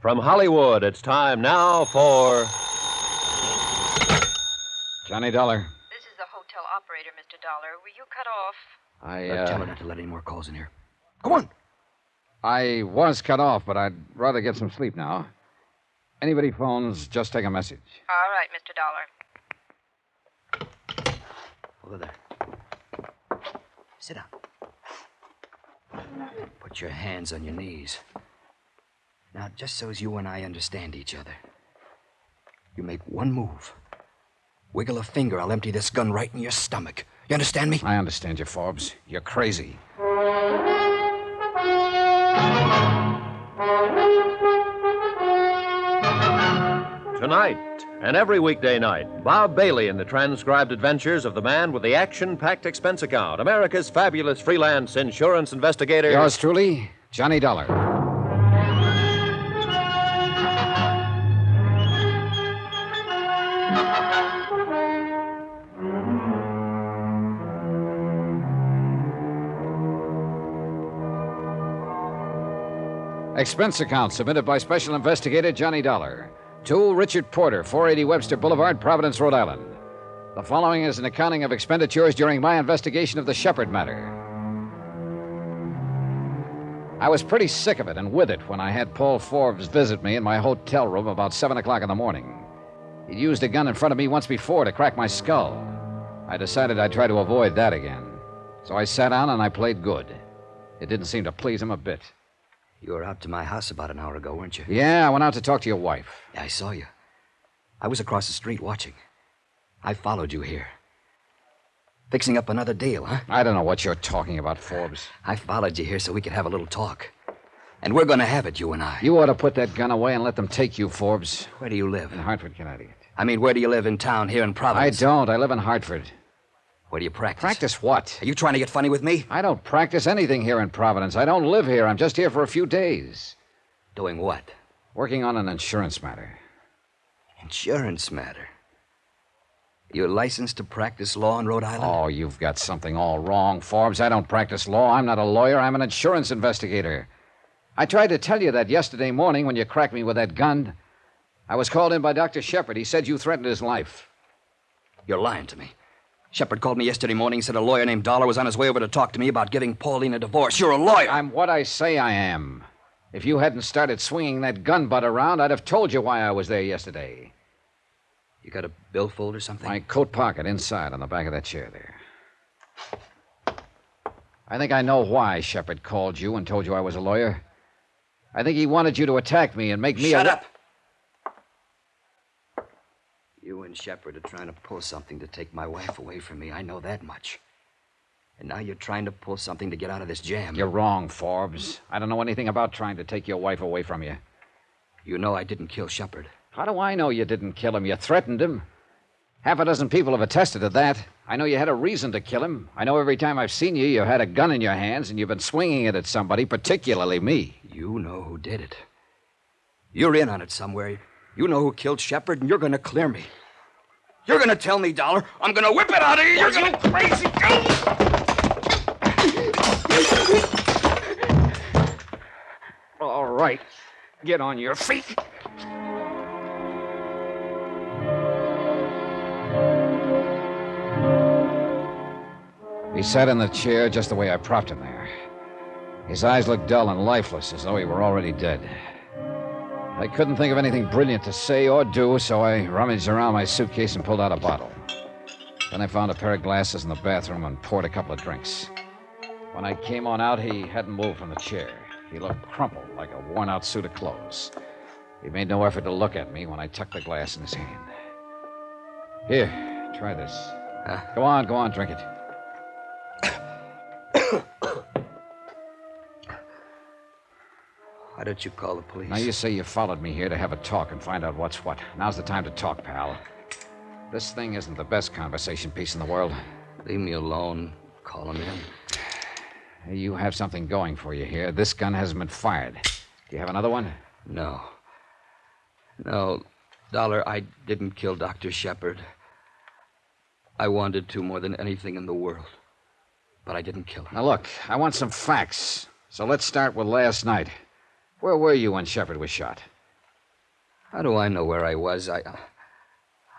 From Hollywood, it's time now for. Johnny Dollar. This is the hotel operator, Mr. Dollar. Were you cut off? I, Uh, tell her uh, not to let any more calls in here. Go on. I was cut off, but I'd rather get some sleep now. Anybody phones, just take a message. All right, Mr. Dollar. Over there. Sit down. Put your hands on your knees. Now, just so as you and I understand each other, you make one move. Wiggle a finger, I'll empty this gun right in your stomach. You understand me? I understand you, Forbes. You're crazy. Tonight and every weekday night, Bob Bailey in the transcribed adventures of the man with the action packed expense account, America's fabulous freelance insurance investigator. Yours truly, Johnny Dollar. Expense account submitted by Special Investigator Johnny Dollar. To Richard Porter, 480 Webster Boulevard, Providence, Rhode Island. The following is an accounting of expenditures during my investigation of the Shepherd matter. I was pretty sick of it and with it when I had Paul Forbes visit me in my hotel room about 7 o'clock in the morning. He'd used a gun in front of me once before to crack my skull. I decided I'd try to avoid that again. So I sat down and I played good. It didn't seem to please him a bit. You were out to my house about an hour ago, weren't you? Yeah, I went out to talk to your wife. Yeah, I saw you. I was across the street watching. I followed you here. Fixing up another deal, huh? I don't know what you're talking about, Forbes. I followed you here so we could have a little talk. And we're going to have it, you and I. You ought to put that gun away and let them take you, Forbes. Where do you live? In Hartford, Connecticut. I mean, where do you live in town here in Providence? I don't. I live in Hartford. Where do you practice? Practice what? Are you trying to get funny with me? I don't practice anything here in Providence. I don't live here. I'm just here for a few days. Doing what? Working on an insurance matter. Insurance matter. You're licensed to practice law in Rhode Island? Oh, you've got something all wrong, Forbes. I don't practice law. I'm not a lawyer. I'm an insurance investigator. I tried to tell you that yesterday morning when you cracked me with that gun. I was called in by Dr. Shepherd. He said you threatened his life. You're lying to me. Shepherd called me yesterday morning and said a lawyer named Dollar was on his way over to talk to me about giving Pauline a divorce. You're a lawyer. I'm what I say I am. If you hadn't started swinging that gun butt around, I'd have told you why I was there yesterday. You got a billfold or something? My coat pocket inside on the back of that chair there. I think I know why Shepherd called you and told you I was a lawyer. I think he wanted you to attack me and make me Shut a... up. You and Shepherd are trying to pull something to take my wife away from me. I know that much. And now you're trying to pull something to get out of this jam. You're wrong, Forbes. I don't know anything about trying to take your wife away from you. You know I didn't kill Shepherd. How do I know you didn't kill him? You threatened him. Half a dozen people have attested to that. I know you had a reason to kill him. I know every time I've seen you, you had a gun in your hands and you've been swinging it at somebody, particularly me. You know who did it. You're in on it somewhere. You know who killed Shepherd, and you're going to clear me. You're going to tell me, Dollar. I'm going to whip it out of you. You're going to crazy. All right. Get on your feet. He sat in the chair just the way I propped him there. His eyes looked dull and lifeless, as though he were already dead. I couldn't think of anything brilliant to say or do, so I rummaged around my suitcase and pulled out a bottle. Then I found a pair of glasses in the bathroom and poured a couple of drinks. When I came on out, he hadn't moved from the chair. He looked crumpled, like a worn out suit of clothes. He made no effort to look at me when I tucked the glass in his hand. Here, try this. Huh? Go on, go on, drink it. Don't you call the police? Now, you say you followed me here to have a talk and find out what's what. Now's the time to talk, pal. This thing isn't the best conversation piece in the world. Leave me alone. Call him in. You have something going for you here. This gun hasn't been fired. Do you have another one? No. No, Dollar, I didn't kill Dr. Shepherd. I wanted to more than anything in the world. But I didn't kill him. Now, look, I want some facts. So let's start with last night. Where were you when Shepherd was shot? How do I know where I was? I. Uh,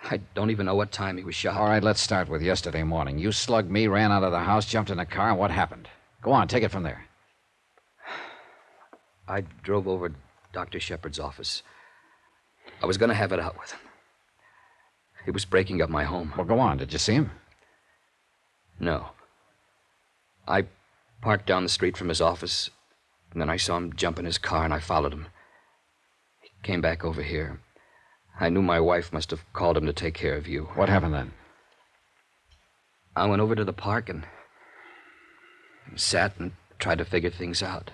I don't even know what time he was shot. All right, let's start with yesterday morning. You slugged me, ran out of the house, jumped in a car, and what happened? Go on, take it from there. I drove over to Dr. Shepherd's office. I was going to have it out with him. He was breaking up my home. Well, go on. Did you see him? No. I parked down the street from his office, and then I saw him jump in his car, and I followed him. He came back over here. I knew my wife must have called him to take care of you. What happened then? I went over to the park and, and sat and tried to figure things out.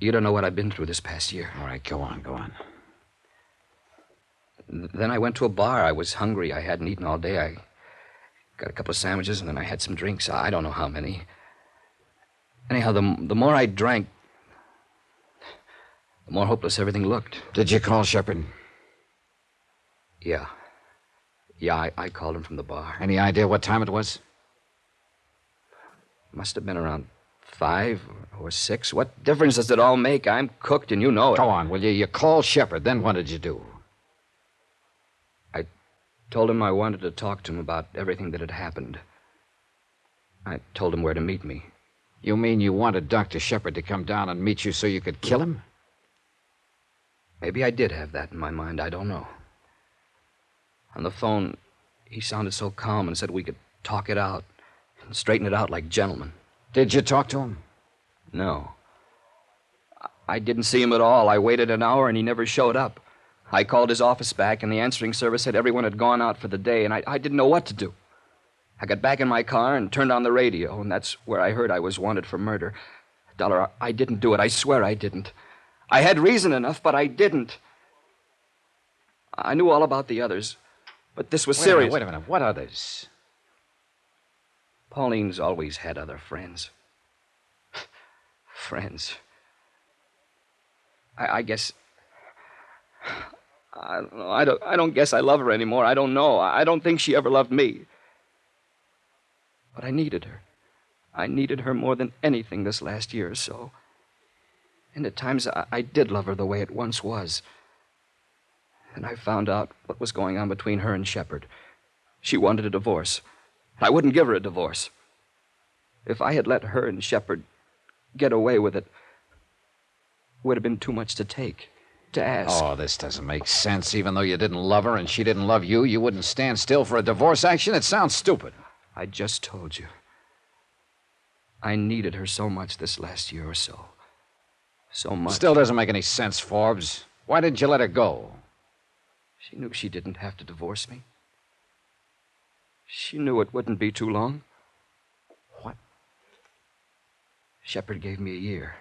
You don't know what I've been through this past year. All right, go on, go on. Then I went to a bar. I was hungry. I hadn't eaten all day. I got a couple of sandwiches and then I had some drinks. I don't know how many. Anyhow, the, the more I drank, the more hopeless everything looked. Did you call Shepherd? Yeah. Yeah, I, I called him from the bar. Any idea what time it was? Must have been around five or six. What difference does it all make? I'm cooked and you know it. Go on, will you? You called Shepherd. Then what did you do? I told him I wanted to talk to him about everything that had happened. I told him where to meet me. You mean you wanted Dr. Shepherd to come down and meet you so you could kill him? Maybe I did have that in my mind. I don't know. On the phone, he sounded so calm and said we could talk it out and straighten it out like gentlemen. Did you talk to him? No. I didn't see him at all. I waited an hour and he never showed up. I called his office back, and the answering service said everyone had gone out for the day, and I, I didn't know what to do. I got back in my car and turned on the radio, and that's where I heard I was wanted for murder. Dollar, I didn't do it. I swear I didn't. I had reason enough, but I didn't. I knew all about the others, but this was wait serious. A minute, wait a minute. What others? Pauline's always had other friends. friends. I, I guess. I don't know. I don't, I don't guess I love her anymore. I don't know. I don't think she ever loved me. But I needed her. I needed her more than anything this last year or so. And at times I, I did love her the way it once was. And I found out what was going on between her and Shepherd. She wanted a divorce. I wouldn't give her a divorce. If I had let her and Shepherd get away with it, would have been too much to take, to ask. Oh, this doesn't make sense. Even though you didn't love her and she didn't love you, you wouldn't stand still for a divorce action? It sounds stupid. I just told you. I needed her so much this last year or so. So much. Still doesn't make any sense, Forbes. Why didn't you let her go? She knew she didn't have to divorce me. She knew it wouldn't be too long. What? Shepherd gave me a year.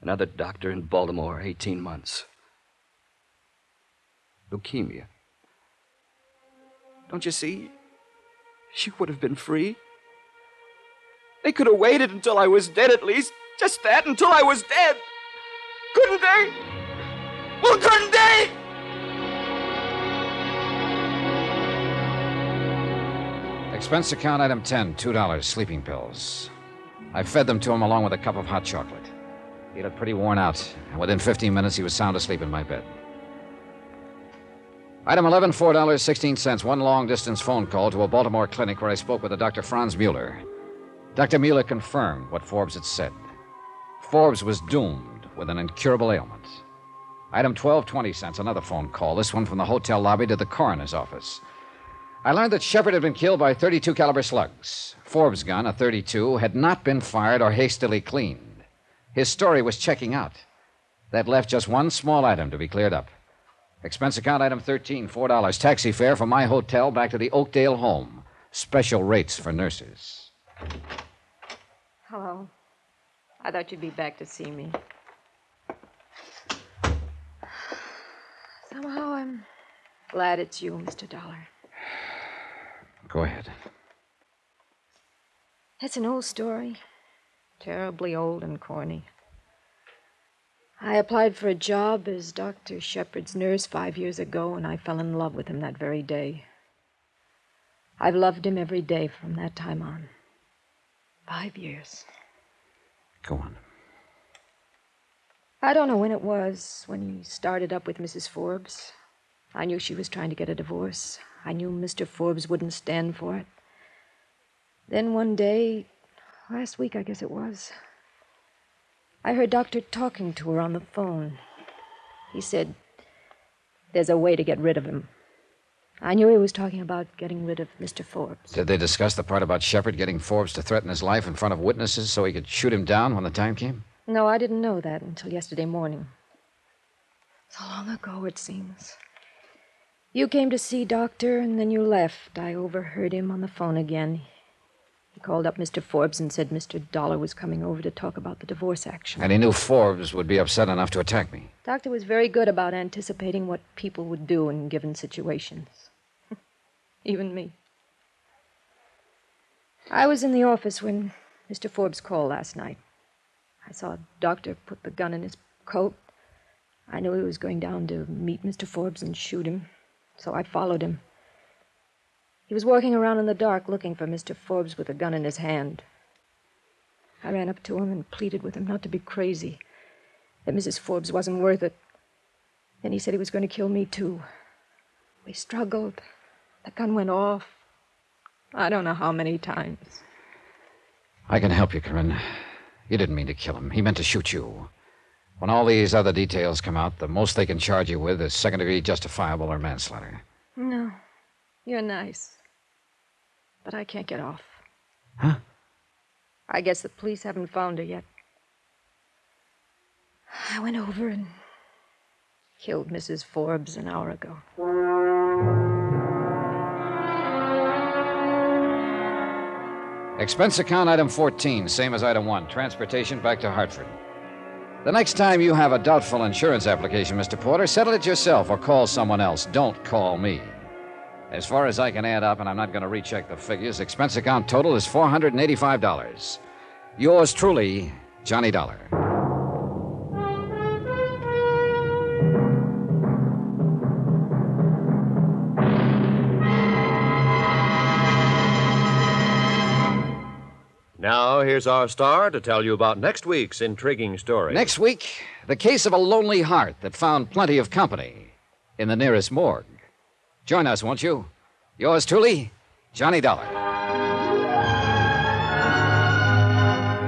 Another doctor in Baltimore, 18 months. Leukemia. Don't you see? She would have been free. They could have waited until I was dead, at least. Just that, until I was dead. Couldn't they? Well, couldn't they? Expense account item 10, $2, sleeping pills. I fed them to him along with a cup of hot chocolate. He looked pretty worn out, and within 15 minutes he was sound asleep in my bed. Item 11, $4.16, one long distance phone call to a Baltimore clinic where I spoke with a Dr. Franz Mueller. Dr. Mueller confirmed what Forbes had said. Forbes was doomed with an incurable ailment. Item 12, 20 cents, another phone call, this one from the hotel lobby to the coroner's office. I learned that Shepherd had been killed by 32 caliber slugs. Forbes' gun, a 32, had not been fired or hastily cleaned. His story was checking out. That left just one small item to be cleared up. Expense account item 13, $4. Taxi fare from my hotel back to the Oakdale home. Special rates for nurses. Hello. I thought you'd be back to see me. Somehow I'm glad it's you, Mr. Dollar. Go ahead. It's an old story. Terribly old and corny. I applied for a job as Dr. Shepherd's nurse five years ago, and I fell in love with him that very day. I've loved him every day from that time on. Five years. Go on. I don't know when it was when he started up with Mrs. Forbes. I knew she was trying to get a divorce. I knew Mr. Forbes wouldn't stand for it. Then one day, last week I guess it was, I heard Doctor talking to her on the phone. He said, There's a way to get rid of him. I knew he was talking about getting rid of Mr. Forbes. Did they discuss the part about Shepherd getting Forbes to threaten his life in front of witnesses so he could shoot him down when the time came? No, I didn't know that until yesterday morning. So long ago, it seems. You came to see Doctor, and then you left. I overheard him on the phone again. He called up Mr. Forbes and said Mr. Dollar was coming over to talk about the divorce action. And he knew Forbes would be upset enough to attack me. Doctor was very good about anticipating what people would do in given situations. Even me. I was in the office when Mr. Forbes called last night. I saw Doctor put the gun in his coat. I knew he was going down to meet Mr. Forbes and shoot him, so I followed him. He was walking around in the dark looking for Mr. Forbes with a gun in his hand. I ran up to him and pleaded with him not to be crazy, that Mrs. Forbes wasn't worth it. Then he said he was going to kill me, too. We struggled. The gun went off. I don't know how many times. I can help you, Corinne. You didn't mean to kill him. He meant to shoot you. When all these other details come out, the most they can charge you with is second degree justifiable or manslaughter. No. You're nice. But I can't get off. Huh? I guess the police haven't found her yet. I went over and killed Mrs. Forbes an hour ago. Expense account item 14, same as item 1. Transportation back to Hartford. The next time you have a doubtful insurance application, Mr. Porter, settle it yourself or call someone else. Don't call me. As far as I can add up, and I'm not going to recheck the figures, expense account total is $485. Yours truly, Johnny Dollar. Now, here's our star to tell you about next week's intriguing story. Next week, the case of a lonely heart that found plenty of company in the nearest morgue. Join us, won't you? Yours truly, Johnny Dollar.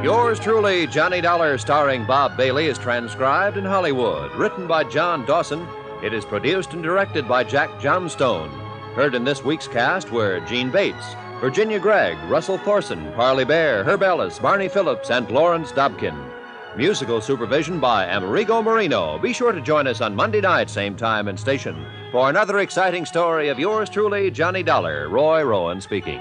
Yours truly, Johnny Dollar, starring Bob Bailey, is transcribed in Hollywood. Written by John Dawson, it is produced and directed by Jack Johnstone. Heard in this week's cast were Jeanne Bates, Virginia Gregg, Russell Thorson, Parley Baer, Herb Ellis, Barney Phillips, and Lawrence Dobkin. Musical supervision by Amerigo Marino. Be sure to join us on Monday night, same time and station, for another exciting story of yours truly, Johnny Dollar. Roy Rowan speaking.